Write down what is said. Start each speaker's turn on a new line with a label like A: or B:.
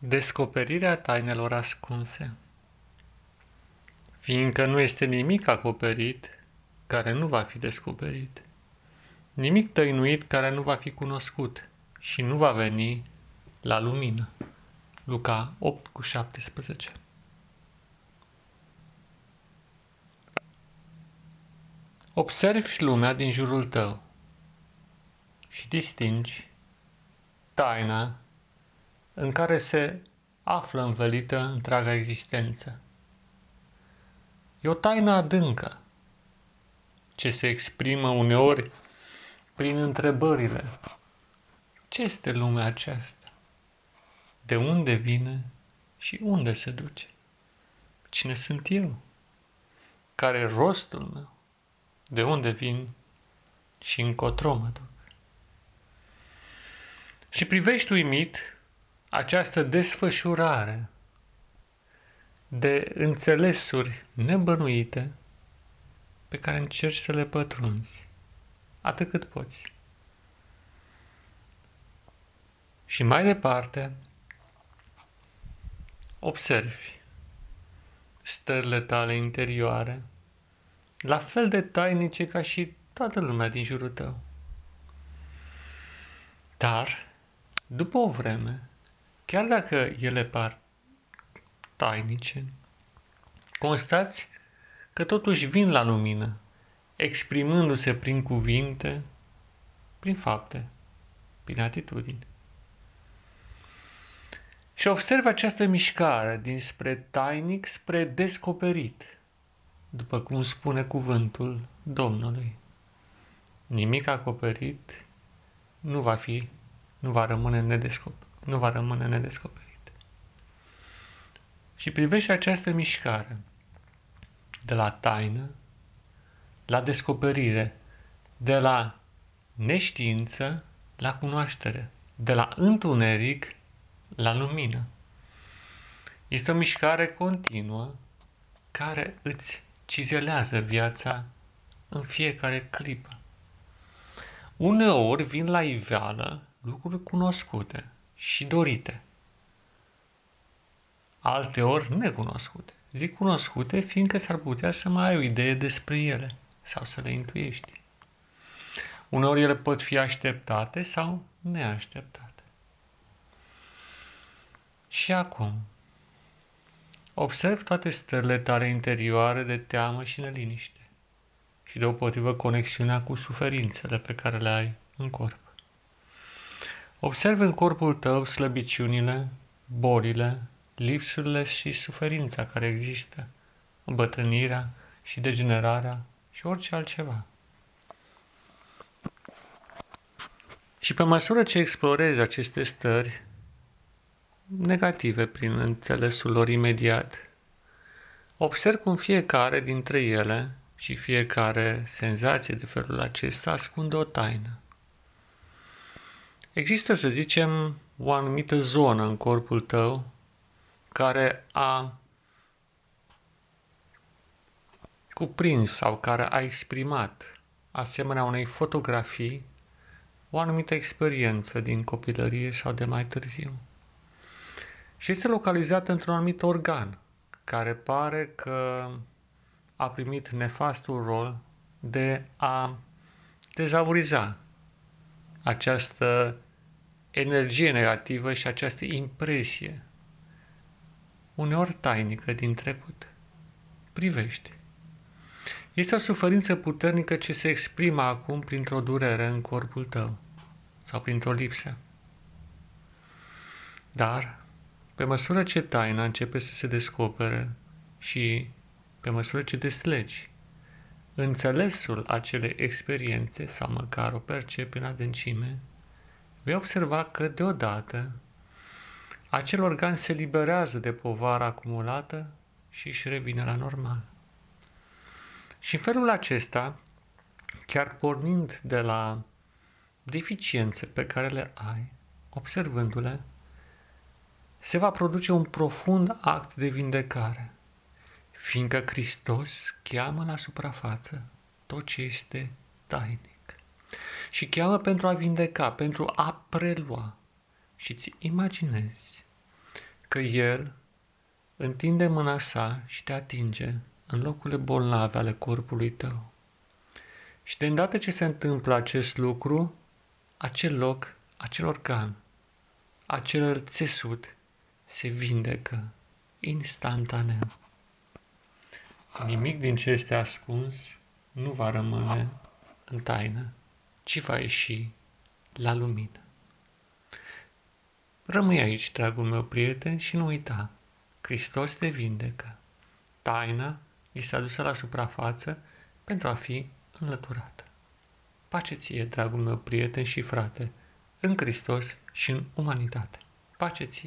A: Descoperirea tainelor ascunse Fiindcă nu este nimic acoperit care nu va fi descoperit, nimic tăinuit care nu va fi cunoscut și nu va veni la lumină. Luca 8 cu 17 Observi lumea din jurul tău și distingi taina în care se află învelită întreaga existență. E o taină adâncă, ce se exprimă uneori prin întrebările. Ce este lumea aceasta? De unde vine și unde se duce? Cine sunt eu? Care e rostul meu? De unde vin și încotro mă duc? Și privești uimit această desfășurare de înțelesuri nebănuite pe care încerci să le pătrunzi atât cât poți. Și mai departe, observi stările tale interioare, la fel de tainice ca și toată lumea din jurul tău. Dar, după o vreme, chiar dacă ele par tainice, constați că totuși vin la lumină, exprimându-se prin cuvinte, prin fapte, prin atitudini. Și observ această mișcare dinspre tainic spre descoperit, după cum spune cuvântul Domnului. Nimic acoperit nu va fi, nu va rămâne nedescoperit nu va rămâne nedescoperit. Și privește această mișcare de la taină la descoperire, de la neștiință la cunoaștere, de la întuneric la lumină. Este o mișcare continuă care îți cizelează viața în fiecare clipă. Uneori vin la iveală lucruri cunoscute, și dorite. Alteori necunoscute. Zic cunoscute fiindcă s-ar putea să mai ai o idee despre ele sau să le intuiești. Uneori ele pot fi așteptate sau neașteptate. Și acum, observ toate stările tale interioare de teamă și neliniște și deopotrivă conexiunea cu suferințele pe care le ai în corp. Observă în corpul tău slăbiciunile, bolile, lipsurile și suferința care există, îmbătrânirea și degenerarea și orice altceva. Și pe măsură ce explorezi aceste stări negative prin înțelesul lor imediat, observ cum fiecare dintre ele și fiecare senzație de felul acesta ascunde o taină. Există, să zicem, o anumită zonă în corpul tău care a cuprins sau care a exprimat, asemenea unei fotografii, o anumită experiență din copilărie sau de mai târziu. Și este localizată într-un anumit organ, care pare că a primit nefastul rol de a dezavoriza această energie negativă și această impresie, uneori tainică din trecut. Privește. Este o suferință puternică ce se exprimă acum printr-o durere în corpul tău sau printr-o lipsă. Dar, pe măsură ce taina începe să se descopere și pe măsură ce deslegi înțelesul acelei experiențe sau măcar o percepi în adâncime, vei observa că deodată acel organ se liberează de povara acumulată și își revine la normal. Și în felul acesta, chiar pornind de la deficiențe pe care le ai, observându-le, se va produce un profund act de vindecare, fiindcă Hristos cheamă la suprafață tot ce este tainic și cheamă pentru a vindeca, pentru a prelua. Și ți imaginezi că El întinde mâna sa și te atinge în locurile bolnave ale corpului tău. Și de îndată ce se întâmplă acest lucru, acel loc, acel organ, acel țesut se vindecă instantaneu. Nimic din ce este ascuns nu va rămâne în taină, ci va ieși la lumină. Rămâi aici, dragul meu prieten, și nu uita, Hristos te vindecă. Taina este adusă la suprafață pentru a fi înlăturată. Pace ție, dragul meu prieten și frate, în Hristos și în umanitate. Pace ție!